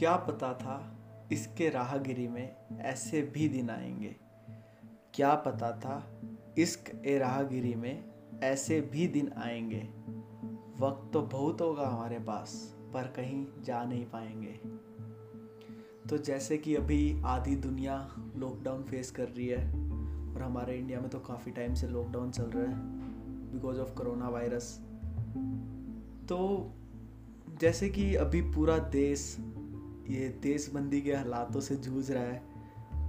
क्या पता था इसके राहगिरी में ऐसे भी दिन आएँगे। क्या पता था इश्क ए राहगिरी में ऐसे भी दिन आएँगे। वक्त तो बहुत होगा हमारे पास, पर कहीं जा नहीं पाएँगे। तो जैसे कि अभी आधी दुनिया लॉकडाउन फेस कर रही है, और हमारे इंडिया में तो काफ़ी टाइम से लॉकडाउन चल रहा है बिकॉज़ ऑफ़ कोरोना वायरस तो जैसे कि अभी पूरा देश ये देशबंदी के हालातों से जूझ रहा है।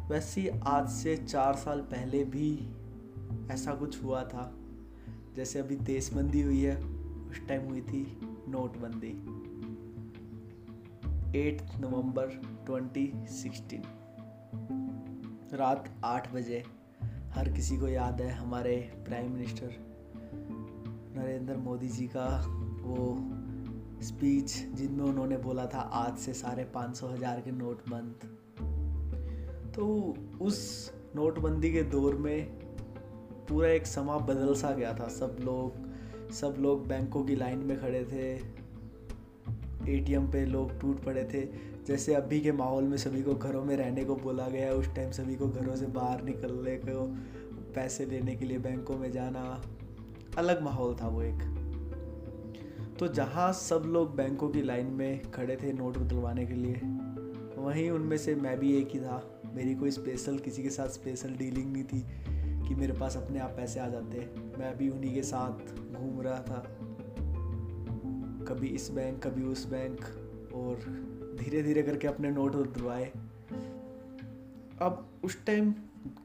वैसे ही आज से चार साल पहले भी ऐसा कुछ हुआ था, जैसे अभी देशबंदी हुई है, उस टाइम हुई थी नोटबंदी। 8 नवंबर 2016 रात आठ बजे, हर किसी को याद है हमारे प्राइम मिनिस्टर नरेंद्र मोदी जी का वो स्पीच जिनमें उन्होंने बोला था, आज से साढ़े पाँच सौ हज़ार के नोट बंद तो उस नोटबंदी के दौर में पूरा एक समा बदल सा गया था। सब लोग सब लोग बैंकों की लाइन में खड़े थे। एटीएम पे लोग टूट पड़े थे। जैसे अभी के माहौल में सभी को घरों में रहने को बोला गया उस टाइम सभी को घरों से बाहर निकलने को, पैसे लेने के लिए बैंकों में जाना, अलग माहौल था वो एक। तो जहाँ सब लोग बैंकों की लाइन में खड़े थे नोट बदलवाने के लिए, वहीं उनमें से मैं भी एक ही था। मेरी कोई स्पेशल किसी के साथ स्पेशल डीलिंग नहीं थी कि मेरे पास अपने आप पैसे आ जाते। मैं भी उन्हीं के साथ घूम रहा था। कभी इस बैंक, कभी उस बैंक और धीरे धीरे करके अपने नोट बदलवाए। अब उस टाइम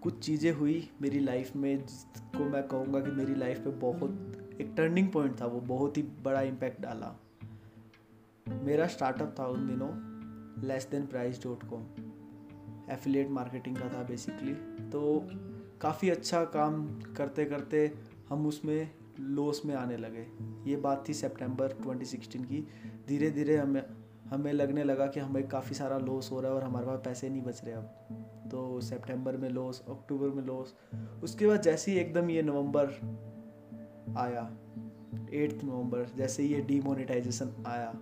कुछ चीज़ें हुई मेरी लाइफ में जिसको मैं कहूँगा कि मेरी लाइफ पे बहुत एक टर्निंग पॉइंट था, वो बहुत ही बड़ा इम्पैक्ट डाला। मेरा स्टार्टअप था उन दिनों less than price dot com affiliate marketing का था बेसिकली तो काफ़ी अच्छा काम करते करते हम उसमें लॉस में आने लगे। ये बात थी सितंबर 2016 की। धीरे धीरे हमें हमें लगने लगा कि हमें काफ़ी सारा लॉस हो रहा है और हमारे पास पैसे नहीं बच रहे अब। तो सितंबर में लॉस अक्टूबर में लॉस उसके बाद जैसे ही एकदम ये नवंबर आया। एट्थ नवंबर, जैसे ये डीमोनेटाइजेशन आया,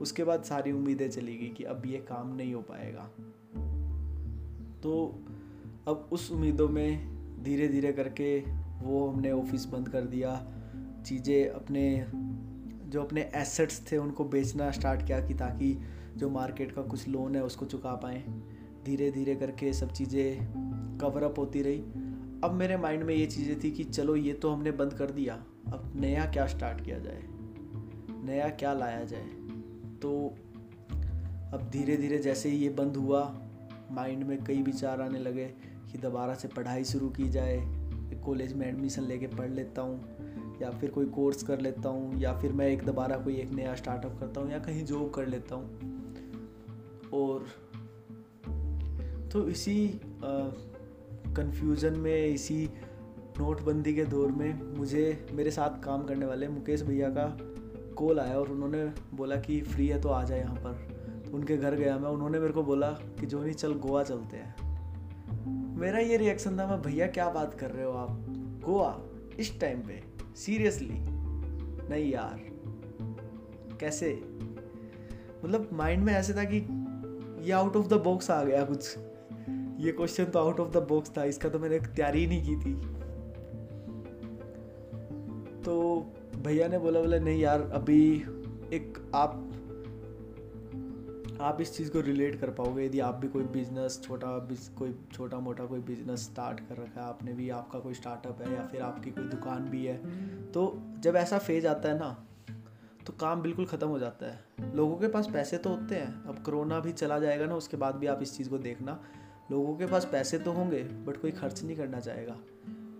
उसके बाद सारी उम्मीदें चली गई कि अब ये काम नहीं हो पाएगा। तो अब उस उम्मीदों में धीरे धीरे करके वो हमने ऑफ़िस बंद कर दिया। चीज़ें अपने, जो अपने एसेट्स थे, उनको बेचना स्टार्ट किया कि ताकि जो मार्केट का कुछ लोन है, उसको चुका पाएँ। धीरे धीरे करके सब चीज़ें कवर अप होती रही। अब मेरे माइंड में ये चीज़ें थी कि चलो ये तो हमने बंद कर दिया, अब नया क्या स्टार्ट किया जाए, नया क्या लाया जाए। तो अब धीरे धीरे जैसे ही ये बंद हुआ, माइंड में कई विचार आने लगे कि दोबारा से पढ़ाई शुरू की जाए कॉलेज में एडमिशन लेके पढ़ लेता हूँ, या फिर कोई कोर्स कर लेता हूँ, या फिर मैं एक दोबारा कोई एक नया स्टार्टअप करता हूँ, या कहीं जॉब कर लेता हूँ। और तो इसी कंफ्यूजन में, इसी नोटबंदी के दौर में मुझे, मेरे साथ काम करने वाले मुकेश भैया का कॉल आया और उन्होंने बोला कि फ्री है तो आ जाए यहाँ पर। तो उनके घर गया मैं, उन्होंने मेरे को बोला कि जो नहीं, चल गोवा चलते हैं। मेरा ये रिएक्शन था, मैं भैया, क्या बात कर रहे हो आप? गोवा, इस टाइम पे सीरियसली नहीं यार, कैसे? मतलब माइंड में ऐसे था कि ये आउट ऑफ़ द बॉक्स आ गया कुछ। ये क्वेश्चन तो आउट ऑफ़ द बॉक्स था, इसका तो मैंने तैयारी ही नहीं की थी। तो भैया ने बोला बोला, नहीं यार, अभी एक आप आप इस चीज़ को रिलेट कर पाओगे। यदि आप भी कोई बिज़नेस छोटा कोई छोटा मोटा कोई बिज़नेस स्टार्ट कर रखा है, आपने भी, आपका कोई स्टार्टअप है या फिर आपकी कोई दुकान भी है तो जब ऐसा फ़ेज़ आता है ना तो काम बिल्कुल ख़त्म हो जाता है। लोगों के पास पैसे तो होते हैं, अब कोरोना भी चला जाएगा ना, उसके बाद भी आप इस चीज़ को देखना। लोगों के पास पैसे तो होंगे बट कोई खर्च नहीं करना चाहेगा।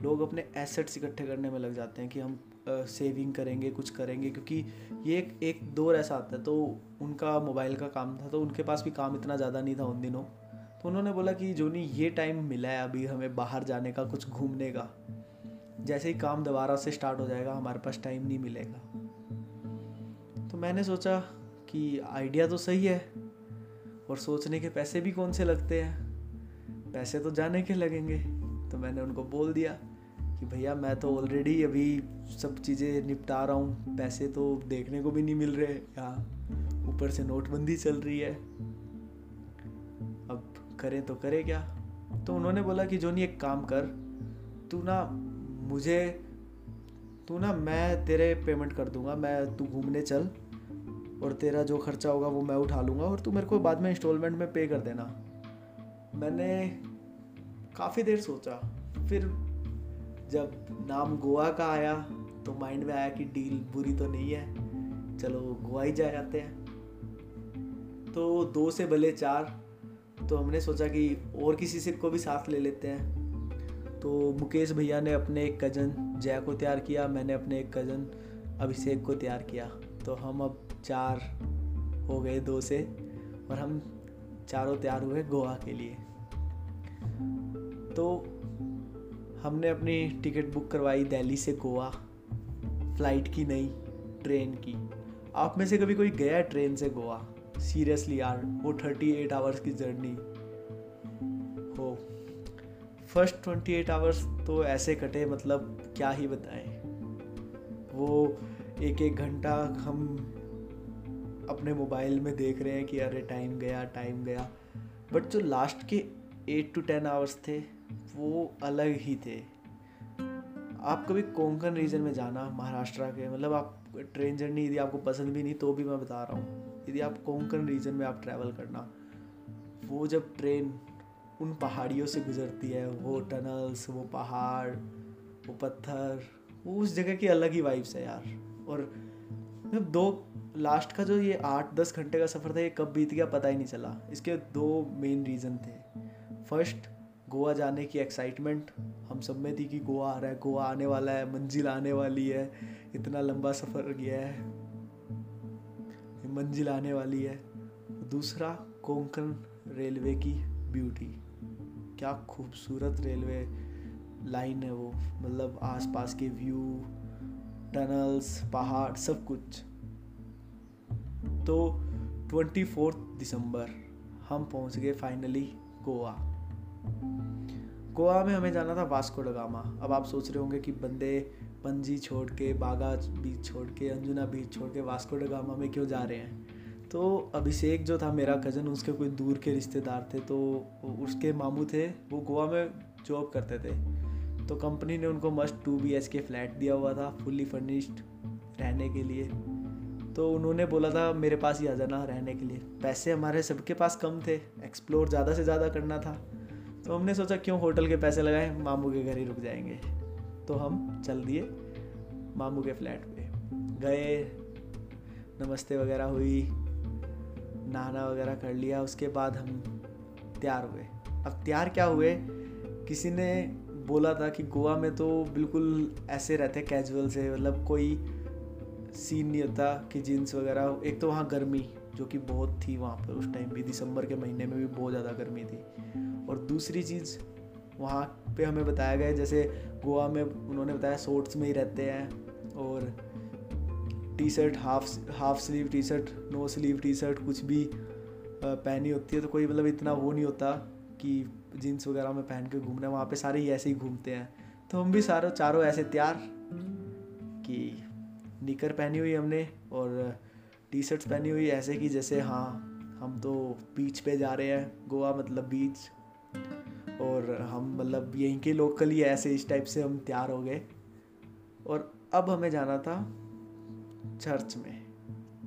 लोग अपने एसेट्स इकट्ठे करने में लग जाते हैं कि हम सेविंग करेंगे, कुछ करेंगे, क्योंकि ये एक एक दौर ऐसा आता है तो उनका मोबाइल का काम था तो उनके पास भी काम इतना ज़्यादा नहीं था उन दिनों। तो उन्होंने बोला कि जो नहीं ये टाइम मिला है अभी हमें बाहर जाने का, कुछ घूमने का। जैसे ही काम दोबारा से स्टार्ट हो जाएगा, हमारे पास टाइम नहीं मिलेगा। तो मैंने सोचा कि आइडिया तो सही है, और सोचने के पैसे भी कौन से लगते हैं? पैसे तो जाने के लगेंगे। तो मैंने उनको बोल दिया कि भैया, मैं तो ऑलरेडी अभी सब चीज़ें निपटा रहा हूँ। पैसे तो देखने को भी नहीं मिल रहे। यहाँ ऊपर से नोटबंदी चल रही है। अब करें तो करें क्या? तो उन्होंने बोला कि, जोनी, एक काम कर। तू ना मुझे, तू ना मैं तेरे पेमेंट कर दूँगा। मैं, तू घूमने चल और तेरा जो खर्चा होगा वो मैं उठा लूँगा और तू मेरे को बाद में इंस्टॉलमेंट में पे कर देना। मैंने काफ़ी देर सोचा, फिर जब नाम गोवा का आया तो माइंड में आया कि डील बुरी तो नहीं है, चलो गोवा ही जा जाते हैं। तो दो से भले चार तो हमने सोचा कि और किसी से को भी साथ ले लेते हैं। तो मुकेश भैया ने अपने एक कज़न जया को तैयार किया, मैंने अपने एक कज़न अभिषेक को तैयार किया। तो हम अब चार हो गए दो से, और हम चारों तैयार हुए गोवा के लिए। तो हमने अपनी टिकट बुक करवाई दिल्ली से गोवा फ़्लाइट की नहीं ट्रेन की। आप में से कभी कोई गया ट्रेन से गोवा? सीरियसली यार, वो थर्टी एट आवर्स की जर्नी हो। फ़र्स्ट ट्वेंटी एट आवर्स तो ऐसे कटे मतलब क्या ही बताएँ। वो एक एक घंटा हम अपने मोबाइल में देख रहे हैं कि अरे टाइम गया टाइम गया। बट जो लास्ट के एट टू टेन आवर्स थे, वो अलग ही थे। आप कभी कोंकण रीजन में जाना, महाराष्ट्र के मतलब आप ट्रेन जर्नी यदि आपको पसंद भी नहीं तो भी मैं बता रहा हूँ। यदि आप कोंकण रीजन में आप ट्रैवल करना, वो जब ट्रेन उन पहाड़ियों से गुजरती है, वो टनल्स वो पहाड़, वो पत्थर, वो उस जगह की अलग ही वाइब्स है यार। और जब दो लास्ट का जो ये आठ दस घंटे का सफ़र था, ये कब बीत गया पता ही नहीं चला। इसके दो मेन रीज़न थे। फ़र्स्ट, गोवा जाने की एक्साइटमेंट हम सब में थी कि गोवा आ रहा है, गोवा आने वाला है, मंजिल आने वाली है, इतना लंबा सफ़र गया है, मंजिल आने वाली है। दूसरा, कोंकण रेलवे की ब्यूटी क्या खूबसूरत रेलवे लाइन है वो मतलब आसपास के व्यू टनल्स पहाड़, सब कुछ। तो ट्वेंटी फोर्थ दिसंबर, हम पहुँच गए फाइनली गोवा। गोवा में हमें जाना था वास्को डगामा अब आप सोच रहे होंगे कि बंदे पंजी छोड़ के, बागा बीच छोड़ के, अंजुना बीच छोड़ के वास्को डगामा में क्यों जा रहे हैं? तो अभिषेक जो था मेरा कज़न उसके कोई दूर के रिश्तेदार थे तो उसके मामू थे, वो गोवा में जॉब करते थे। तो कंपनी ने उनको must two B H K flat दिया हुआ था फुल्ली फर्निश्ड रहने के लिए। तो उन्होंने बोला था, मेरे पास ही आ जाना रहने के लिए। पैसे हमारे सबके पास कम थे एक्सप्लोर ज़्यादा से ज़्यादा करना था। तो हमने सोचा क्यों होटल के पैसे लगाए? मामू के घर ही रुक जाएँगे। तो हम चल दिए मामू के फ्लैट पे। गए, नमस्ते वगैरह हुई नहाना वगैरह कर लिया, उसके बाद हम तैयार हुए। अब तैयार क्या हुए? किसी ने बोला था कि गोवा में तो बिल्कुल ऐसे रहते कैजुअल से मतलब कोई सीन नहीं होता कि जीन्स वगैरह एक तो वहाँ गर्मी जो कि बहुत थी वहाँ पर, उस टाइम भी दिसंबर के महीने में भी बहुत ज़्यादा गर्मी थी। और दूसरी चीज़, वहाँ पे हमें बताया गया जैसे गोवा में उन्होंने बताया शॉर्ट्स में ही रहते हैं और T shirt half half sleeve T shirt no sleeve T shirt कुछ भी पहनी होती है। तो कोई मतलब इतना वो नहीं होता कि जीन्स वगैरह में पहन के घूमना वहाँ पे सारे ही ऐसे ही घूमते हैं। तो हम भी सारों, चारों ऐसे तैयार कि निकर पहनी हुई हमने और टी शर्ट्स पहनी हुई, ऐसे कि जैसे हाँ हम तो बीच पे जा रहे हैं, गोवा मतलब बीच और हम मतलब यहीं के लोकल ही ऐसे इस टाइप से हम तैयार हो गए। और अब हमें जाना था चर्च में।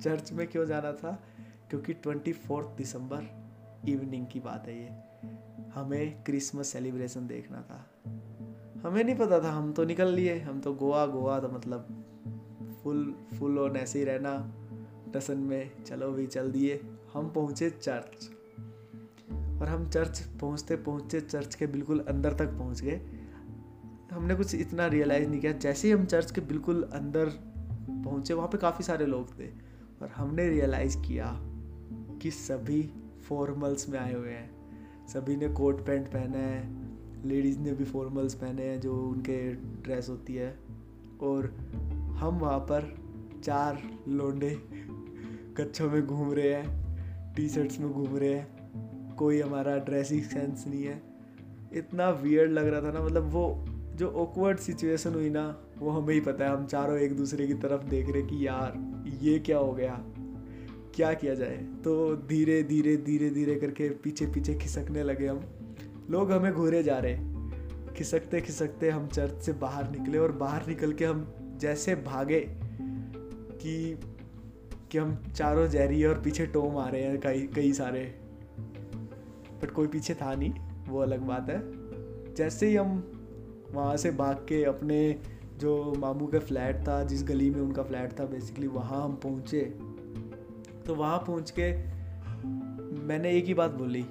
चर्च में क्यों जाना था? क्योंकि ट्वेंटी फोर्थ दिसंबर इवनिंग की बात है ये। हमें क्रिसमस सेलिब्रेशन देखना था। हमें नहीं पता था, हम तो निकल लिए, हम तो गोवा गोवा तो मतलब फुल फुल ऑन ऐसे ही रहना। टसन में चलो भी चल दिए हम पहुँचे चर्च। और हम चर्च पहुँचते पहुँचते चर्च के बिल्कुल अंदर तक पहुँच गए। हमने कुछ इतना रियलाइज़ नहीं किया। जैसे ही हम चर्च के बिल्कुल अंदर पहुँचे, वहाँ पे काफ़ी सारे लोग थे। और हमने रियलाइज़ किया कि सभी फॉर्मल्स में आए हुए हैं। सभी ने कोट पैंट पहने हैं। लेडीज़ ने भी फॉर्मल्स पहने हैं, जो उनके ड्रेस होती है। और हम वहाँ पर चार लोंडे कच्छों में घूम रहे हैं टी शर्ट्स में घूम रहे हैं, कोई हमारा ड्रेसिंग सेंस नहीं है। इतना वियर्ड लग रहा था ना मतलब वो जो ऑकवर्ड सिचुएशन हुई ना, वो हमें ही पता है। हम चारों एक दूसरे की तरफ़ देख रहे कि यार, ये क्या हो गया? क्या किया जाए? तो धीरे धीरे धीरे धीरे करके पीछे पीछे खिसकने लगे हम। लोग हमें घूरे जा रहे खिसकते खिसकते हम चर्च से बाहर निकले और बाहर निकल के हम जैसे भागे कि कि हम चारों जहरी और पीछे टोम आ रहे हैं, कई कई सारे। बट कोई पीछे था नहीं, वो अलग बात है। जैसे ही हम वहाँ से भाग के अपने जो मामू का फ्लैट था, जिस गली में उनका फ्लैट था बेसिकली वहाँ हम पहुँचे। तो वहाँ पहुँच के मैंने एक ही बात बोली,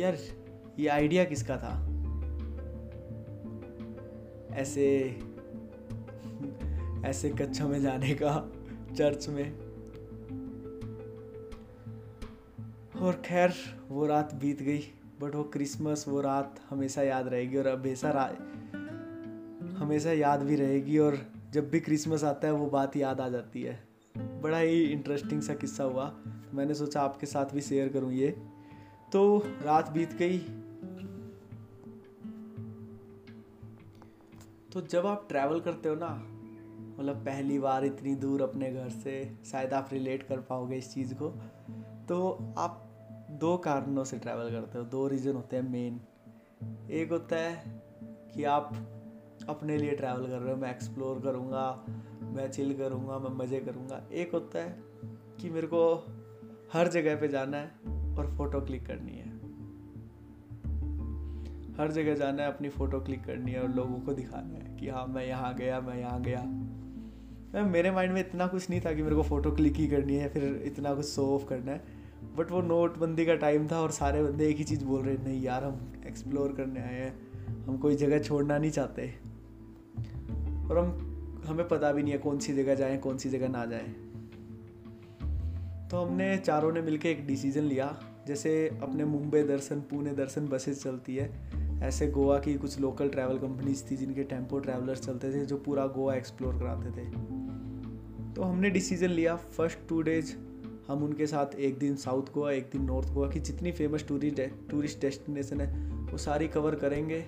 यार, ये आइडिया किसका था? ऐसे ऐसे कच्छा में जाने का। चर्च में। और खैर, वो रात बीत गई बट वो क्रिसमस वो रात हमेशा याद रहेगी और हमेशा हमेशा याद भी रहेगी और जब भी क्रिसमस आता है, वो बात याद आ जाती है। बड़ा ही इंटरेस्टिंग सा किस्सा हुआ। मैंने सोचा आपके साथ भी शेयर करूँ ये। तो रात बीत गई। तो जब आप ट्रैवल करते हो ना मतलब पहली बार इतनी दूर अपने घर से शायद आप रिलेट कर पाओगे इस चीज़ को। तो आप दो कारणों से ट्रैवल करते हो, दो रीज़न होते हैं मेन एक होता है कि आप अपने लिए ट्रैवल कर रहे हो, मैं एक्सप्लोर करूँगा, मैं चिल करूँगा, मैं मज़े करूँगा। एक होता है कि मेरे को हर जगह पे जाना है और फ़ोटो क्लिक करनी है। हर जगह जाना है, अपनी फ़ोटो क्लिक करनी है और लोगों को दिखाना है कि हाँ मैं यहाँ गया, मैं यहाँ गया। मैं, मेरे माइंड में इतना कुछ नहीं था कि मेरे को फ़ोटो क्लिक ही करनी है, फिर इतना कुछ शो ऑफ़ करना है। बट वो नोटबंदी का टाइम था और सारे बंदे एक ही चीज़ बोल रहे, नहीं यार, हम एक्सप्लोर करने आए हैं। हम कोई जगह छोड़ना नहीं चाहते। और हम, हमें पता भी नहीं है कौन सी जगह जाएँ, कौन सी जगह ना जाएँ। तो हमने चारों ने मिलकर एक डिसीज़न लिया। जैसे अपने मुंबई दर्शन, पुणे दर्शन बसेस चलती है। ऐसे गोवा की कुछ लोकल ट्रैवल कंपनीज़ थी जिनके टेंपो ट्रैवलर्स चलते थे, जो पूरा गोवा एक्सप्लोर कराते थे। तो हमने डिसीज़न लिया फ़र्स्ट टू डेज़ हम उनके साथ एक दिन साउथ गोवा एक दिन नॉर्थ गोवा की जितनी फ़ेमस टूरिस्ट टूरिस्ट डेस्टिनेशन है, वो सारी कवर करेंगे,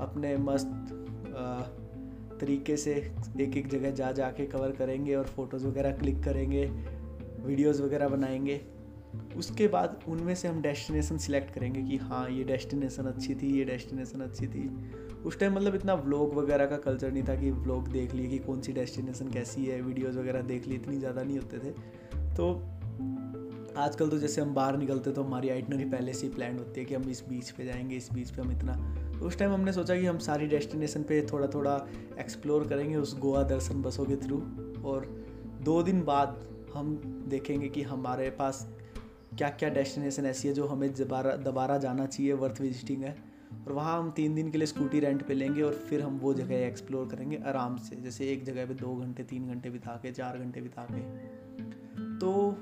अपने मस्त तरीके से एक एक जगह जा जा के कवर करेंगे और फ़ोटोज़ वगैरह क्लिक करेंगे वीडियोज़ वगैरह बनाएँगे। उसके बाद उनमें से हम डेस्टिनेशन सिलेक्ट करेंगे कि हाँ ये डेस्टिनेशन अच्छी थी, ये डेस्टिनेशन अच्छी थी। उस टाइम मतलब इतना व्लॉग वगैरह का कल्चर नहीं था कि व्लॉग देख लिए कि कौन सी डेस्टिनेशन कैसी है वीडियोज़ वगैरह देख ली इतनी ज़्यादा नहीं होते थे। तो आजकल तो जैसे हम बाहर निकलते तो हमारी आइटनरी पहले से ही प्लान होती है कि हम इस बीच पे जाएँगे, इस बीच पे हम इतना। तो उस टाइम हमने सोचा कि हम सारी डेस्टिनेशन पे थोड़ा थोड़ा एक्सप्लोर करेंगे उस गोवा दर्शन बसों के थ्रू और दो दिन बाद हम देखेंगे कि हमारे पास क्या क्या डेस्टिनेशन ऐसी है जो हमें दोबारा दोबारा जाना चाहिए वर्थ विजिटिंग है। और वहाँ हम तीन दिन के लिए स्कूटी रेंट पे लेंगे और फिर हम वो जगह एक्सप्लोर करेंगे आराम से, जैसे एक जगह पे दो घंटे, तीन घंटे बिता के चार घंटे बिता के तो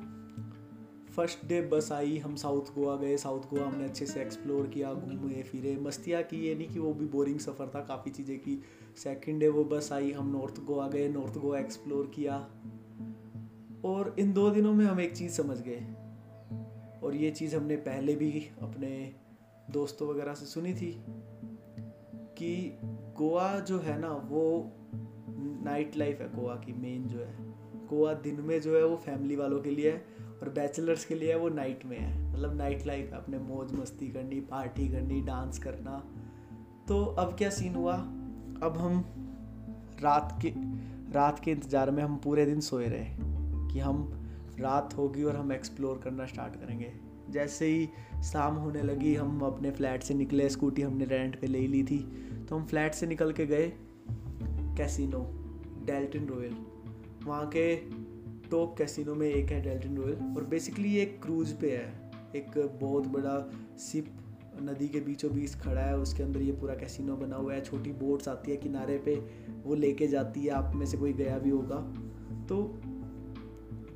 फ़र्स्ट डे बस आई, हम साउथ गोवा गए। साउथ गोवा हमने अच्छे से एक्सप्लोर किया, घूमे, फिरे। मस्तियाँ की ये नहीं कि वो भी बोरिंग सफ़र था, काफ़ी चीज़ें की। सेकेंड डे वो बस आई, हम नॉर्थ गोवा गए। नॉर्थ गोवा एक्सप्लोर किया। और इन दो दिनों में हम एक चीज़ समझ गए। और ये चीज़ हमने पहले भी अपने दोस्तों वगैरह से सुनी थी कि गोवा जो है ना, वो नाइट लाइफ है गोवा की मेन जो है। गोवा दिन में जो है वो फैमिली वालों के लिए है और बैचलर्स के लिए है वो नाइट में है। मतलब नाइट लाइफ है, अपने मौज मस्ती करनी पार्टी करनी डांस करना। तो अब क्या सीन हुआ? अब हम रात के रात के इंतज़ार में हम पूरे दिन सोए रहे कि हम रात होगी और हम एक्सप्लोर करना स्टार्ट करेंगे। जैसे ही शाम होने लगी, हम अपने फ्लैट से निकले, स्कूटी हमने रेंट पे ले ली थी। तो हम फ्लैट से निकल के गए कैसीनो, डेल्टन रॉयल। वहाँ के टॉप कैसीनो में एक है डेल्टन रॉयल और बेसिकली ये क्रूज पे है। एक बहुत बड़ा सिप नदी के बीचों बीच खड़ा है, उसके अंदर ये पूरा कैसीनो बना हुआ है। छोटी बोट्स आती है किनारे पे, वो लेके जाती है, आप में से कोई गया भी होगा। तो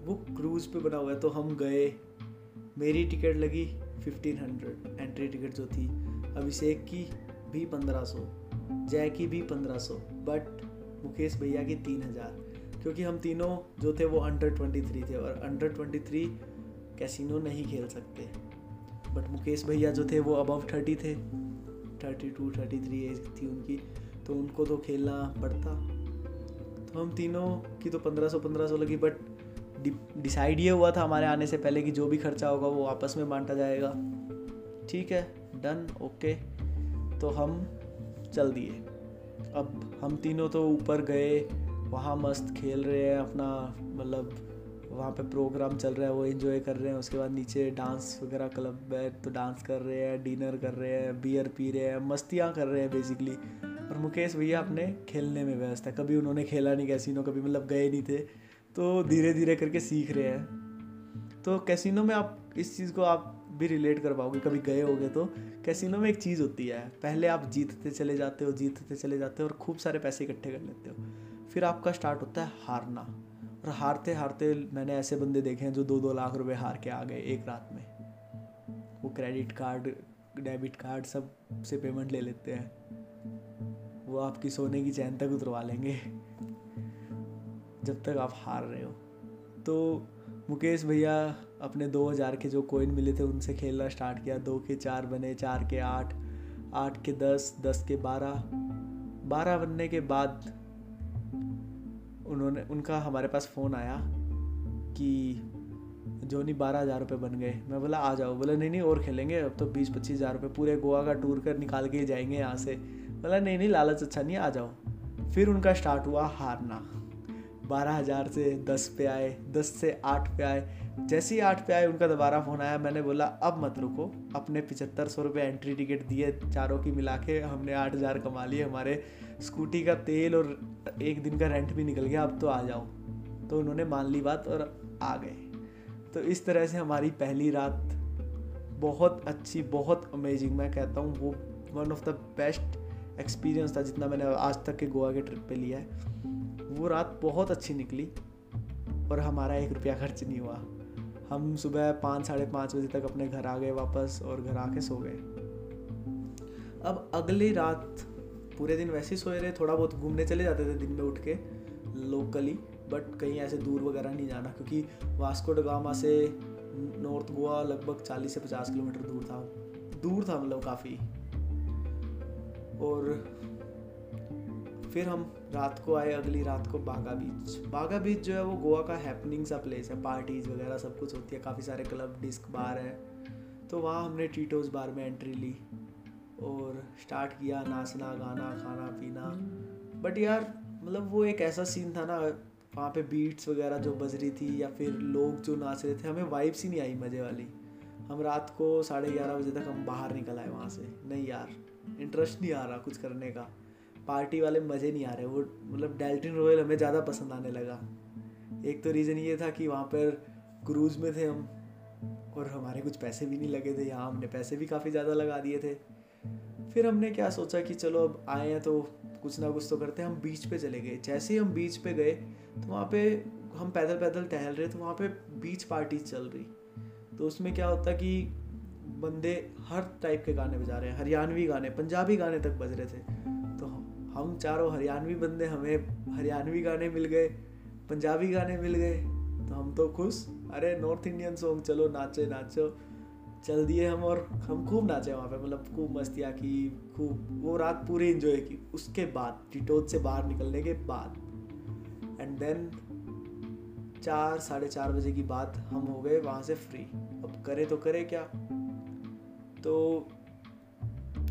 वो क्रूज़ पे बना हुआ है। तो हम गए मेरी टिकट लगी फिफ्टीन हंड्रेड एंट्री टिकट जो थी, अभिषेक की भी पंद्रह सौ, जय की भी पंद्रह सौ बट मुकेश भैया की तीन हज़ार, क्योंकि हम तीनों जो थे वो अंडर ट्वेंटी थ्री थे और अंडर ट्वेंटी थ्री कैसीनो नहीं खेल सकते। बट मुकेश भैया जो थे वो अबव थर्टी थे thirty two thirty three age थी उनकी तो उनको तो खेलना पड़ता। तो हम तीनों की तो पंद्रह सौ पंद्रह सौ लगी बट डिसाइड ये हुआ था हमारे आने से पहले कि जो भी खर्चा होगा वो आपस में बांटा जाएगा। ठीक है? डन ओके तो हम चल दिए। अब हम तीनों तो ऊपर गए, वहाँ मस्त खेल रहे हैं अपना मतलब वहाँ पे प्रोग्राम चल रहा है, वो इन्जॉय कर रहे हैं। उसके बाद नीचे डांस वगैरह क्लब है तो डांस कर रहे हैं डिनर कर रहे हैं बियर पी रहे हैं, मस्तियाँ कर रहे हैं बेसिकली और मुकेश भैया अपने खेलने में व्यस्त है। कभी उन्होंने खेला नहीं कैसीनो कभी मतलब गए नहीं थे। तो धीरे धीरे करके सीख रहे हैं। तो कैसीनो में आप, इस चीज़ को आप भी रिलेट कर पाओगे, कभी गए होगे तो। कैसीनो में एक चीज़ होती है, पहले आप जीतते चले जाते हो, जीतते चले जाते हो और खूब सारे पैसे इकट्ठे कर लेते हो। फिर आपका स्टार्ट होता है हारना, और हारते हारते मैंने ऐसे बंदे देखे हैं जो दो दो लाख रुपए हार के आ गए एक रात में। वो क्रेडिट कार्ड डेबिट कार्ड सबसे पेमेंट ले लेते हैं। वो आपकी सोने की चैन तक उतरवा लेंगे। जब तक आप हार रहे हो। तो मुकेश भैया अपने दो हज़ार के जो कोइन मिले थे, उनसे खेलना स्टार्ट किया। दो के चार बने, चार के आठ आठ के दस दस के बारह। बारह बनने के बाद उन्होंने, उनका हमारे पास फ़ोन आया कि जोनी बारह हज़ार रुपये बन गए। मैं बोला, आ जाओ। बोला, नहीं नहीं, और खेलेंगे। अब तो बीस, पच्चीस हज़ार रुपये पूरे गोवा का टूर कर निकाल के जाएँगे यहाँ से। बोला, नहीं नहीं, लालच अच्छा नहीं आ जाओ। फिर उनका स्टार्ट हुआ हारना। बारह हज़ार से दस पे आए, दस से आठ पे आए। जैसे ही आठ पे आए, उनका दोबारा फ़ोन आया। मैंने बोला, अब मत रुको। अपने पिचहत्तर सौ रुपये एंट्री टिकट दिए चारों की मिला के हमने आठ हज़ार कमा लिए। हमारे स्कूटी का तेल और एक दिन का रेंट भी निकल गया। अब तो आ जाओ। तो उन्होंने मान ली बात और आ गए। तो इस तरह से हमारी पहली रात बहुत अच्छी, बहुत अमेजिंग मैं कहता हूँ, वो one of the best experience था जितना मैंने आज तक के गोवा के ट्रिप पे लिया है। वो रात बहुत अच्छी निकली और हमारा एक रुपया खर्च नहीं हुआ। हम सुबह पाँच, साढ़े पाँच बजे तक अपने घर आ गए वापस और घर आके सो गए। अब अगली रात, पूरे दिन वैसे ही सोए रहे, थोड़ा बहुत घूमने चले जाते थे दिन में उठ के लोकली बट कहीं ऐसे दूर वगैरह नहीं जाना, क्योंकि वास्को डगामा से नॉर्थ गोवा लगभग 40 से 50 किलोमीटर दूर था। दूर था मतलब काफ़ी। और फिर हम रात को आए, अगली रात को बागा बीच। बागा बीच जो है वो गोवा का हैपनिंग सा प्लेस है। पार्टीज़ वगैरह सब कुछ होती है, काफ़ी सारे क्लब डिस्क बार है। तो वहाँ हमने टीटोज बार में एंट्री ली और स्टार्ट किया नाचना, गाना, खाना, पीना। बट यार मतलब वो एक ऐसा सीन था ना, वहाँ पे बीट्स वगैरह जो बज रही थी या फिर लोग जो नाच रहे थे, हमें वाइब्स ही नहीं आई मज़े वाली। हम रात को साढ़े ग्यारह बजे तक हम बाहर निकल आए वहाँ से। नहीं यार इंटरेस्ट नहीं आ रहा कुछ करने का। पार्टी वाले मज़े नहीं आ रहे, वो मतलब डेल्टिन रॉयल हमें ज़्यादा पसंद आने लगा। एक तो रीज़न ये था कि वहाँ पर क्रूज़ में थे हम, और हमारे कुछ पैसे भी नहीं लगे थे, यहाँ हमने पैसे भी काफ़ी ज़्यादा लगा दिए थे। फिर हमने क्या सोचा कि चलो अब आए हैं तो कुछ ना कुछ तो करते हैं, हम बीच पे चले गए। जैसे ही हम बीच पे गए तो वहाँ पे हम पैदल पैदल टहल रहे तो वहाँ पे बीच पार्टी चल रही। तो उसमें क्या होता कि बंदे हर टाइप के गाने बजा रहे हैं, हरियाणवी गाने, पंजाबी गाने तक बज रहे थे। हम चारों हरियाणवी बंदे, हमें हरियाणवी गाने मिल गए, पंजाबी गाने मिल गए तो हम तो खुश। अरे नॉर्थ इंडियन सॉन्ग चलो नाचे, नाचो। चल दिए हम और हम खूब नाचे वहाँ पे मतलब खूब मस्तियाँ की, खूब, वो रात पूरी इंजॉय की। उसके बाद टिटोज से बाहर निकलने के बाद एंड देन चार, साढ़े चार बजे की बात, हम हो गए वहाँ से फ्री अब करे तो करे क्या? तो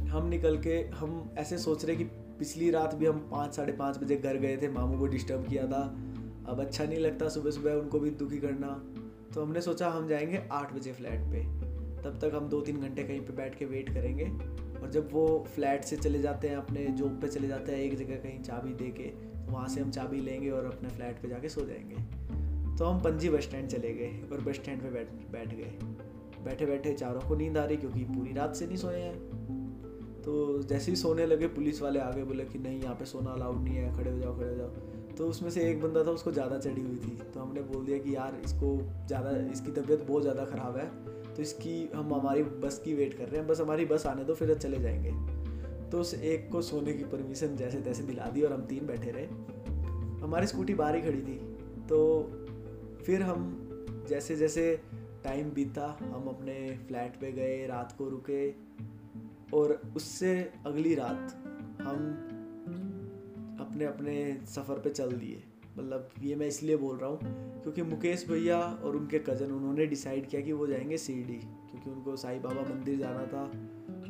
हम निकल के, हम ऐसे सोच रहे कि पिछली रात भी हम पाँच, साढ़े पाँच बजे घर गए थे, मामू को डिस्टर्ब किया था। अब अच्छा नहीं लगता सुबह सुबह उनको भी दुखी करना। तो हमने सोचा हम जाएँगे आठ बजे फ्लैट पे। तब तक हम दो तीन घंटे कहीं पे बैठ के वेट करेंगे। और जब वो फ्लैट से चले जाते हैं, अपने जॉब पे चले जाते हैं, एक जगह कहीं चाबी दे के तो वहाँ से हम चाबी लेंगे और अपने फ्लैट पे जाके सो जाएँगे। तो हम पंजी बस स्टैंड चले गए और बस स्टैंड पे बैठ बैठ गए। बैठे बैठे चारों को नींद आ रही क्योंकि पूरी रात से नहीं सोए हैं। तो जैसे ही सोने लगे, पुलिस वाले आगे बोले कि नहीं, यहाँ पे सोना अलाउड नहीं है, खड़े हो जाओ, खड़े हो जाओ। तो उसमें से एक बंदा था, उसको ज़्यादा चढ़ी हुई थी। तो हमने बोल दिया कि यार, इसको ज़्यादा, इसकी तबीयत बहुत ज़्यादा ख़राब है। तो इसकी, हम हमारी बस की वेट कर रहे हैं, बस हमारी बस आने दो, फिर चले जाएँगे। तो उस एक को सोने की परमिशन जैसे तैसे दिला दी और हम तीन बैठे रहे। हमारी स्कूटी बाहर ही खड़ी थी। तो फिर हम जैसे जैसे टाइम बीता, हम अपने फ्लैट पे गए, रात को रुके। और उससे अगली रात हम अपने अपने सफ़र पे चल दिए। मतलब ये मैं इसलिए बोल रहा हूँ क्योंकि मुकेश भैया और उनके कज़न उन्होंने डिसाइड किया कि वो जाएँगे सीडी क्योंकि उनको साईं बाबा मंदिर जाना था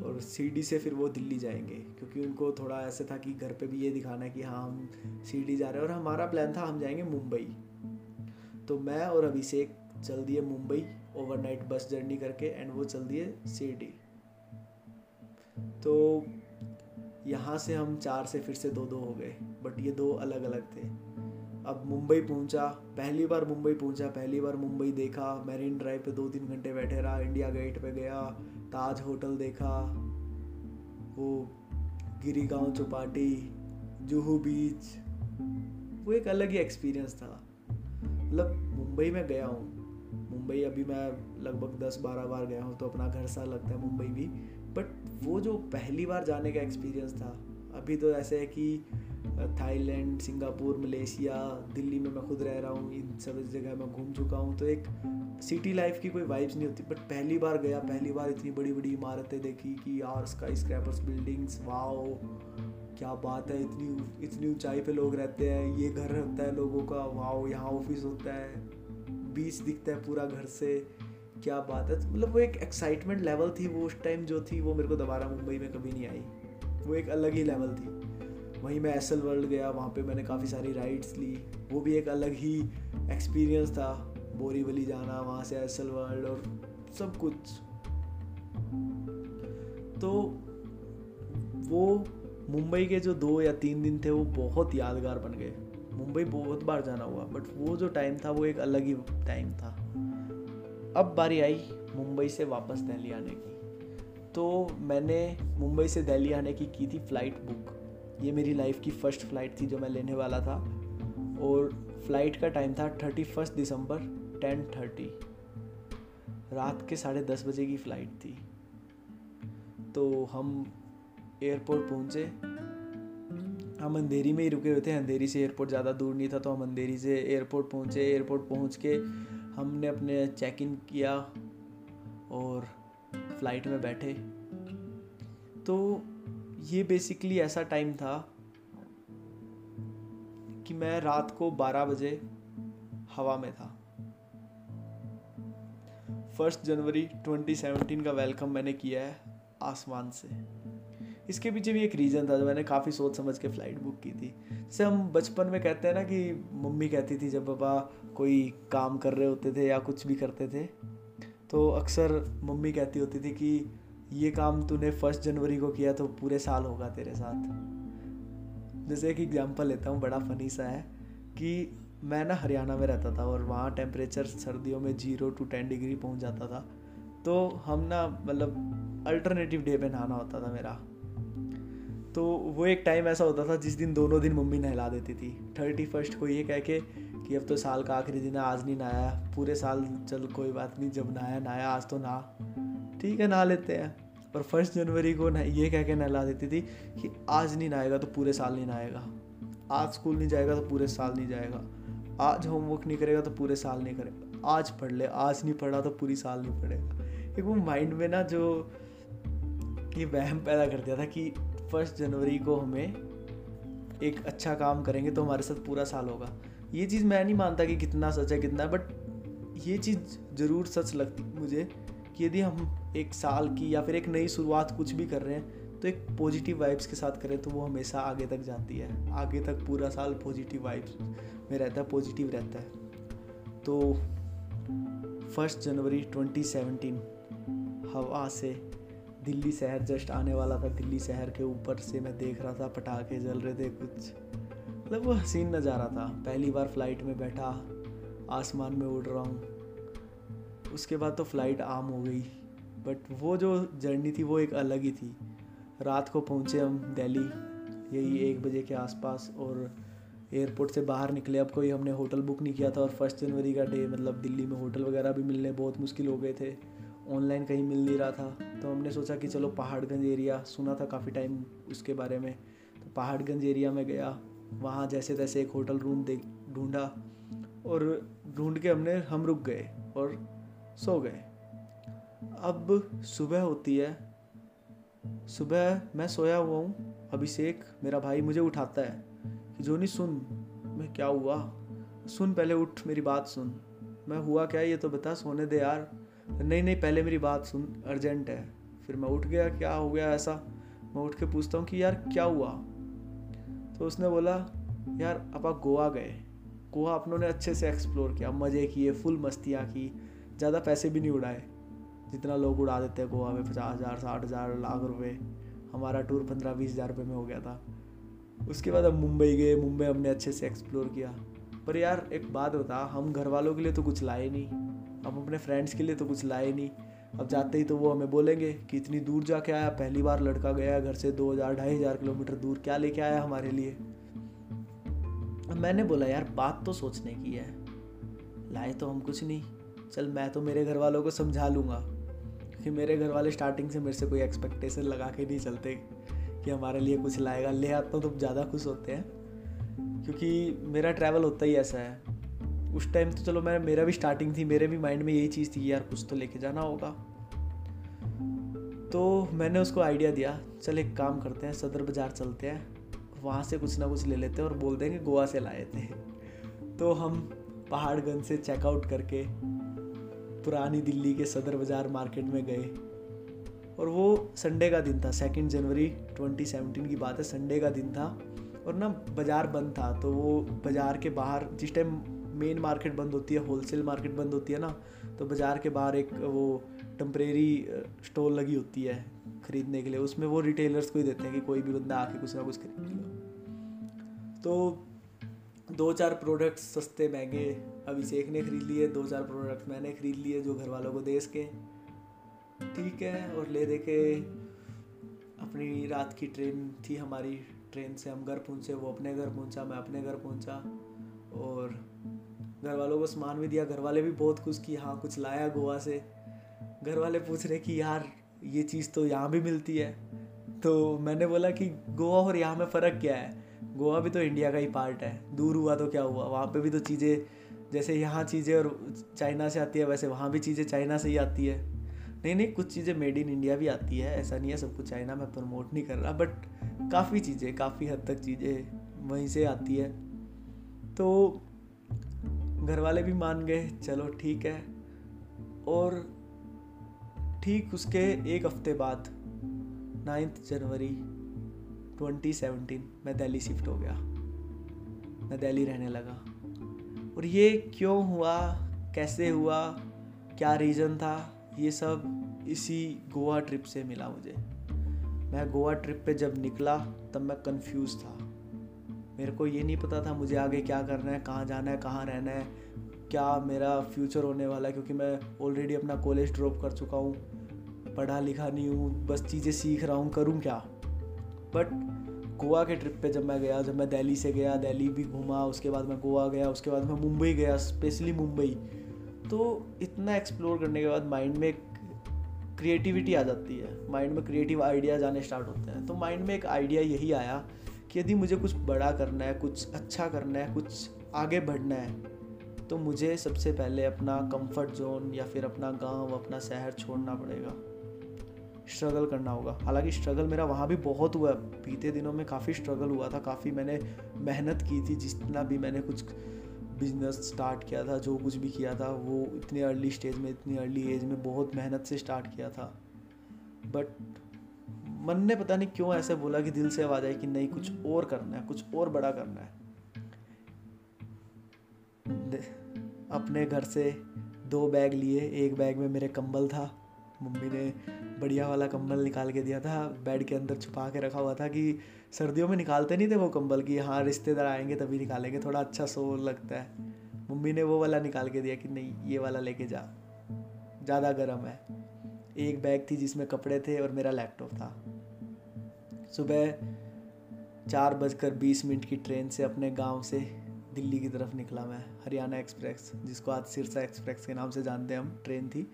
और सीडी से फिर वो दिल्ली जाएँगे क्योंकि उनको थोड़ा ऐसे था कि घर पे भी ये दिखाना है कि हाँ हम सीडी जा रहे हैं। और हमारा प्लान था हम जाएँगे मुंबई। तो मैं और अभिषेक चल दिए मुंबई ओवरनाइट बस जर्नी करके एंड वो चल दिए सीडी तो यहाँ से हम चार से फिर से दो दो हो गए बट ये दो अलग अलग थे। अब मुंबई पहुँचा, पहली बार मुंबई पहुँचा, पहली बार मुंबई देखा, मैरिन ड्राइव पे दो तीन घंटे बैठे रहा, इंडिया गेट पे गया, ताज होटल देखा, वो गिरी गाँव चौपाटी, जुहू बीच, वो एक अलग ही एक्सपीरियंस था। मतलब मुंबई में गया हूँ, मुंबई अभी मैं लगभग दस बारह बार गया हूँ तो अपना घर सा लगता है मुंबई भी। वो जो पहली बार जाने का एक्सपीरियंस था, अभी तो ऐसे है कि थाईलैंड, सिंगापुर, मलेशिया, दिल्ली में मैं खुद रह रहा हूँ, इन सब जगह मैं घूम चुका हूँ तो एक सिटी लाइफ की कोई वाइब्स नहीं होती बट पहली बार गया, पहली बार इतनी बड़ी बड़ी इमारतें देखी कि यार स्काई स्क्रैपर्स बिल्डिंग्स वाओ क्या बात है, इतनी इतनी ऊंचाई पे लोग रहते हैं, ये घर होता है लोगों का वाओ यहाँ ऑफ़िस होता है बीच दिखता है पूरा घर से। क्या बात है? मतलब वो एक एक्साइटमेंट लेवल थी वो उस टाइम जो थी, वो मेरे को दोबारा मुंबई में कभी नहीं आई। वो एक अलग ही लेवल थी। वहीं मैं एस वर्ल्ड गया, वहाँ पे मैंने काफ़ी सारी राइड्स ली। वो भी एक अलग ही एक्सपीरियंस था, बोरीवली जाना, वहाँ से एस वर्ल्ड और सब कुछ। तो वो मुंबई के जो दो या तीन दिन थे, वो बहुत यादगार बन गए। मुंबई बहुत बार जाना हुआ बट वो जो टाइम था, वो एक अलग ही टाइम था। अब बारी आई मुंबई से वापस दिल्ली आने की। तो मैंने मुंबई से दिल्ली आने की की थी फ़्लाइट बुक ये मेरी लाइफ की फ़र्स्ट फ़्लाइट थी जो मैं लेने वाला था। और फ़्लाइट का टाइम था थर्टी फ़र्स्ट दिसंबर टेन थर्टी रात के साढ़े दस बजे की फ़्लाइट थी। तो हम एयरपोर्ट पहुँचे। हम अंधेरी में ही रुके हुए थे। अंधेरी से एयरपोर्ट ज़्यादा दूर नहीं था तो हम अंधेरी से एयरपोर्ट पहुँचे। एयरपोर्ट पहुँच के हमने अपने चेक इन किया और फ़्लाइट में बैठे। तो ये बेसिकली ऐसा टाइम था कि मैं रात को 12 बजे हवा में था। फ़र्स्ट जनवरी 2017 का वेलकम मैंने किया है आसमान से। इसके पीछे भी एक रीज़न था जो मैंने काफ़ी सोच समझ के फ़्लाइट बुक की थी। जैसे हम बचपन में कहते हैं ना कि मम्मी कहती थी, जब पापा कोई काम कर रहे होते थे या कुछ भी करते थे तो अक्सर मम्मी कहती होती थी कि, ये काम तूने फ़र्स्ट जनवरी को किया तो पूरे साल होगा तेरे साथ. जैसे एक एग्जांपल लेता हूँ, बड़ा फनी सा है कि मैं ना हरियाणा में रहता था और वहाँ टेम्परेचर सर्दियों में ज़ीरो टू टेन डिग्री पहुँच जाता था। तो हम ना मतलब अल्टरनेटिव डे पे नहाना होता था मेरा। तो वो एक टाइम ऐसा होता था जिस दिन दोनों दिन मम्मी नहला देती थी। थर्टी फ़र्स्ट को ये कह के कि अब तो साल का आखिरी दिन है, आज नहीं नहाया। पूरे साल चल, कोई बात नहीं, जब नहाया नहाया, आज तो नहा। ठीक है, नहा लेते हैं। और फ़र्स्ट जनवरी को ये कह के नहला देती थी कि आज नहीं नहाएगा तो पूरे साल नहीं नहाएगा। आज स्कूल नहीं जाएगा तो पूरे साल नहीं जाएगा। आज होमवर्क नहीं करेगा तो पूरे साल नहीं करेगा। आज पढ़ ले, आज नहीं पढ़ा तो पूरी साल नहीं पढ़ेगा। एक वो माइंड में ना जो ये वहम पैदा कर दिया था कि फ़र्स्ट जनवरी को हमें एक अच्छा काम करेंगे तो हमारे साथ पूरा साल होगा। ये चीज़ मैं नहीं मानता कि कितना सच है, कितना बट ये चीज़ ज़रूर सच लगती मुझे कि यदि हम एक साल की या फिर एक नई शुरुआत कुछ भी कर रहे हैं तो एक पॉजिटिव वाइब्स के साथ करें तो वो हमेशा आगे तक जाती है। आगे तक पूरा साल पॉजिटिव वाइब्स में रहता है पॉजिटिव रहता है। तो फ़र्स्ट जनवरी 2017 हवा से दिल्ली शहर, जस्ट आने वाला था दिल्ली शहर के ऊपर से मैं देख रहा था, पटाखे जल रहे थे कुछ। मतलब वो हसीन नज़ारा था। पहली बार फ़्लाइट में बैठा, आसमान में उड़ रहा हूँ। उसके बाद तो फ़्लाइट आम हो गई। बट वो जो जर्नी थी वो एक अलग ही थी। रात को पहुँचे हम दिल्ली, यही एक बजे के आसपास और एयरपोर्ट से बाहर निकले। अब कोई हमने होटल बुक नहीं किया था और फ़र्स्ट जनवरी का डे मतलब दिल्ली में होटल वगैरह भी मिलने बहुत मुश्किल हो गए थे। ऑनलाइन कहीं मिल नहीं रहा था। तो हमने सोचा कि चलो पहाड़गंज एरिया सुना था काफ़ी टाइम उसके बारे में। तो पहाड़गंज एरिया में गया। वहाँ जैसे तैसे एक होटल रूम देख ढूंढा और ढूंढ के हमने, हम रुक गए और सो गए। अब सुबह होती है। सुबह मैं सोया हुआ हूँ। अभिषेक, मेरा भाई मुझे उठाता है कि, जोनी, सुन, मैं क्या हुआ? सुन, पहले उठ, मेरी बात सुन। मैं, हुआ क्या? ये तो बता, सोने दे यार। नहीं नहीं, पहले मेरी बात सुन, अर्जेंट है। फिर मैं उठ गया, क्या हो गया ऐसा? मैं उठ के पूछता हूँ कि, यार, क्या हुआ? तो उसने बोला, यार, अब आप गोवा गए। गोवा अपनों ने अच्छे से एक्सप्लोर किया, मज़े किए फुल मस्तियाँ की। ज़्यादा पैसे भी नहीं उड़ाए, जितना लोग उड़ा देते हैं गोवा में, पचास हज़ार, साठ हज़ार, लाख रुपए। हमारा टूर पंद्रह बीस हज़ार रुपये में हो गया था। उसके बाद हम मुंबई गए, मुंबई हमने अच्छे से एक्सप्लोर किया। पर यार, एक बात बता, हम घर वालों के लिए तो कुछ लाए नहीं। हम अपने फ्रेंड्स के लिए तो कुछ लाए नहीं। अब जाते ही तो वो हमें बोलेंगे कि इतनी दूर जाके आया, पहली बार लड़का गया घर से दो हज़ार, ढाई हज़ार किलोमीटर दूर, क्या लेके आया हमारे लिए? अब मैंने बोला, यार, बात तो सोचने की है। लाए तो हम कुछ नहीं। चल, मैं तो मेरे घर वालों को समझा लूँगा। क्योंकि मेरे घर वाले स्टार्टिंग से मेरे से कोई एक्सपेक्टेशन लगा के नहीं चलते कि हमारे लिए कुछ लाएगा। ले आता तो ज़्यादा खुश होते हैं। क्योंकि मेरा ट्रैवल होता ही ऐसा है। उस टाइम तो चलो मैं, मेरा भी स्टार्टिंग थी, मेरे भी माइंड में यही चीज़ थी यार कुछ तो लेके जाना होगा। तो मैंने उसको आइडिया दिया, चल एक काम करते हैं, सदर बाज़ार चलते हैं, वहाँ से कुछ ना कुछ ले लेते हैं और बोल देंगे गोवा से लाए थे। तो हम पहाड़गंज से चेकआउट करके पुरानी दिल्ली के सदर बाज़ार मार्केट में गए। और वो संडे का दिन था सेकेंड जनवरी 2017 की बात है संडे का दिन था। और ना बाज़ार बंद था तो वो बाज़ार के बाहर, जिस टाइम मेन मार्केट बंद होती है होलसेल मार्केट बंद होती है ना तो बाज़ार के बाहर एक वो टम्परेरी स्टॉल लगी होती है ख़रीदने के लिए। उसमें वो रिटेलर्स को ही देते हैं कि कोई भी बंदा आके कुछ ना कुछ खरीद लो। तो दो चार प्रोडक्ट्स सस्ते, महँगे अभिषेक ने खरीद लिए, दो चार प्रोडक्ट मैंने खरीद लिए जो घर वालों को दे सके ठीक है, और ले दे के अपनी रात की ट्रेन थी हमारी ट्रेन से हम घर पहुँचे, वो अपने घर पहुँचा, मैं अपने घर पहुँचा, और घर वालों को सामान भी दिया घर वाले भी बहुत खुश कि हाँ कुछ लाया गोवा से। घर वाले पूछ रहे कि यार, ये चीज़ तो यहाँ भी मिलती है। तो मैंने बोला कि गोवा और यहाँ में फ़र्क क्या है? गोवा भी तो इंडिया का ही पार्ट है। दूर हुआ तो क्या हुआ? वहाँ पे भी तो चीज़ें, जैसे यहाँ चीज़ें और चाइना से आती है, वैसे वहाँ भी चीज़ें चाइना से ही आती है। नहीं नहीं, कुछ चीज़ें मेड इन इंडिया भी आती है। ऐसा नहीं है, सब कुछ चाइना में प्रमोट नहीं कर रहा, बट काफ़ी चीज़ें, काफ़ी हद तक चीज़ें वहीं से आती है। तो घर वाले भी मान गए, चलो ठीक है। और ठीक उसके एक हफ़्ते बाद नाइन्थ जनवरी 2017 मैं दिल्ली शिफ्ट हो गया। मैं दिल्ली रहने लगा। और ये क्यों हुआ, कैसे हुआ, क्या रीज़न था, ये सब इसी गोवा ट्रिप से मिला मुझे। मैं गोवा ट्रिप पे जब निकला, तब मैं कंफ्यूज था। मेरे को ये नहीं पता था मुझे आगे क्या करना है, कहाँ जाना है, कहाँ रहना है, क्या मेरा फ्यूचर होने वाला है, क्योंकि मैं ऑलरेडी अपना कॉलेज ड्रॉप कर चुका हूँ, पढ़ा लिखा नहीं हूँ, बस चीज़ें सीख रहा हूँ, करूँ क्या? बट गोवा के ट्रिप पे जब मैं गया, जब मैं दिल्ली से गया, दिल्ली भी घूमा, उसके बाद मैं गोवा गया, उसके बाद मैं मुंबई गया स्पेशली मुंबई तो इतना एक्सप्लोर करने के बाद माइंड में क्रिएटिविटी आ जाती है माइंड में क्रिएटिव आइडियाज़ आने स्टार्ट होते हैं तो माइंड में एक आइडिया यही आया कि यदि मुझे कुछ बड़ा करना है, कुछ अच्छा करना है, कुछ आगे बढ़ना है तो मुझे सबसे पहले अपना कंफर्ट जोन या फिर अपना गाँव, अपना शहर छोड़ना पड़ेगा। स्ट्रगल करना होगा। हालाँकि स्ट्रगल मेरा वहाँ भी बहुत हुआ बीते दिनों में काफ़ी स्ट्रगल हुआ था। काफ़ी मैंने मेहनत की थी। जितना भी मैंने कुछ बिज़नेस स्टार्ट किया था, जो कुछ भी किया था, वो इतने अर्ली स्टेज में, इतनी अर्ली एज में बहुत मेहनत से स्टार्ट किया था। बट मन ने पता नहीं क्यों ऐसे बोला कि दिल से आवाज़ आई कि नहीं, कुछ और करना है, कुछ और बड़ा करना है। अपने घर से दो बैग लिए, एक बैग में मेरे कंबल था, मम्मी ने बढ़िया वाला कंबल निकाल के दिया था, बेड के अंदर छुपा के रखा हुआ था कि सर्दियों में निकालते नहीं थे वो कंबल कि हाँ रिश्तेदार आएँगे तभी निकालेंगे, थोड़ा अच्छा सो लगता है। मम्मी ने वो वाला निकाल के दिया कि नहीं, ये वाला लेके जा, ज़्यादा गर्म है। एक बैग थी जिसमें कपड़े थे और मेरा लैपटॉप था। सुबह चार बजकर बीस मिनट की ट्रेन से अपने गाँव से दिल्ली की तरफ़ निकला मैं हरियाणा एक्सप्रेस जिसको आज सिरसा एक्सप्रेस के नाम से जानते हैं हम ट्रेन थी।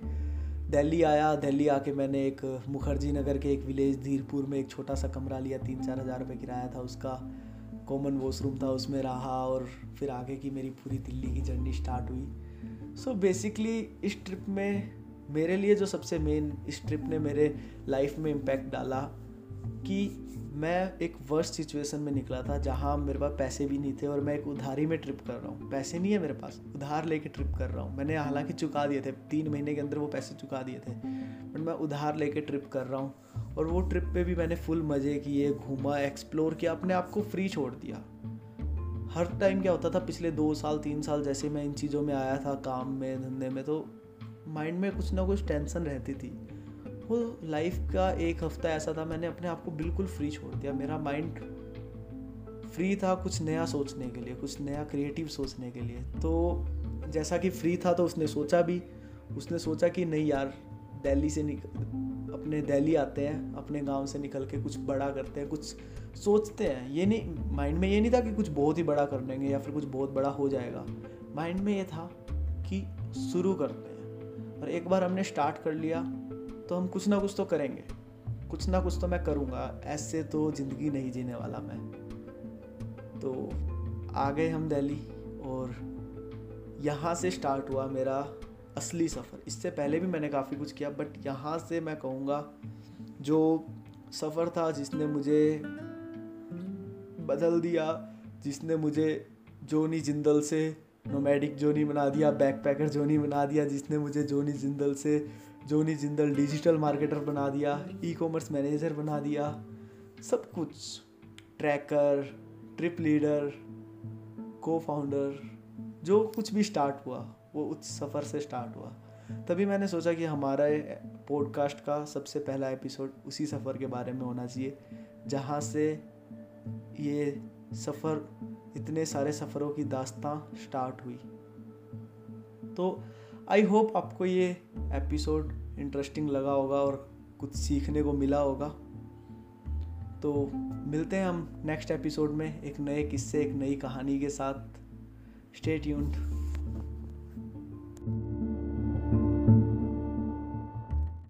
दिल्ली आया दिल्ली आके मैंने एक मुखर्जी नगर के एक विलेज धीरपुर में एक छोटा सा कमरा लिया तीन चार हज़ार रुपये किराया था उसका। कॉमन वॉशरूम था उसमें रहा और फिर आगे की मेरी पूरी दिल्ली की जर्नी स्टार्ट हुई। सो so बेसिकली इस ट्रिप में मेरे लिए जो सबसे मेन इस ट्रिप ने मेरे लाइफ में इम्पैक्ट डाला कि मैं एक वर्स्ट सिचुएशन में निकला था जहाँ मेरे पास पैसे भी नहीं थे और मैं एक उधारी में ट्रिप कर रहा हूँ। पैसे नहीं है मेरे पास, उधार लेके ट्रिप कर रहा हूँ। मैंने हालाँकि चुका दिए थे, तीन महीने के अंदर वो पैसे चुका दिए थे बट मैं उधार लेके ट्रिप कर रहा हूँ और वो ट्रिप पे भी मैंने फुल मज़े किए, घूमा एक्सप्लोर किया, अपने आप को फ्री छोड़ दिया। हर टाइम क्या होता था, पिछले दो साल, तीन साल जैसे मैं इन चीज़ों में आया था, काम में, धंधे में तो माइंड में कुछ ना कुछ टेंशन रहती थी। वो लाइफ का एक हफ़्ता ऐसा था, मैंने अपने आप को बिल्कुल फ्री छोड़ दिया। मेरा माइंड फ्री था कुछ नया सोचने के लिए, कुछ नया क्रिएटिव सोचने के लिए। तो जैसा कि फ्री था तो उसने सोचा भी। उसने सोचा कि नहीं यार, दिल्ली से निकल अपने दिल्ली आते हैं, अपने गाँव से निकल के कुछ बड़ा करते हैं, कुछ सोचते हैं। ये नहीं, माइंड में ये नहीं था कि कुछ बहुत ही बड़ा कर लेंगे या फिर कुछ बहुत बड़ा हो जाएगा। माइंड में ये था कि शुरू करते हैं। और एक बार हमने स्टार्ट कर लिया तो हम कुछ ना कुछ तो करेंगे। कुछ ना कुछ तो मैं करूँगा। ऐसे तो ज़िंदगी नहीं जीने वाला मैं। तो आ गए हम दिल्ली और यहाँ से स्टार्ट हुआ मेरा असली सफ़र। इससे पहले भी मैंने काफ़ी कुछ किया बट यहाँ से मैं कहूँगा, जो सफ़र था जिसने मुझे बदल दिया, जिसने मुझे जोनी जिंदल से नोमैडिक जोनी बना दिया बैकपैकर जोनी बना दिया, जिसने मुझे जोनी जिंदल से जोनी जिंदल डिजिटल मार्केटर बना दिया ई कॉमर्स मैनेजर बना दिया, सब कुछ। ट्रैकर ट्रिप लीडर को फाउंडर जो कुछ भी स्टार्ट हुआ, वो उस सफ़र से स्टार्ट हुआ। तभी मैंने सोचा कि हमारा पॉडकास्ट का सबसे पहला एपिसोड उसी सफ़र के बारे में होना चाहिए, जहाँ से ये सफ़र, इतने सारे सफ़रों की दास्तां स्टार्ट हुई। तो आई होप आपको ये एपिसोड इंटरेस्टिंग लगा होगा और कुछ सीखने को मिला होगा। तो मिलते हैं हम नेक्स्ट एपिसोड में एक नए किस्से, एक नई कहानी के साथ। Stay tuned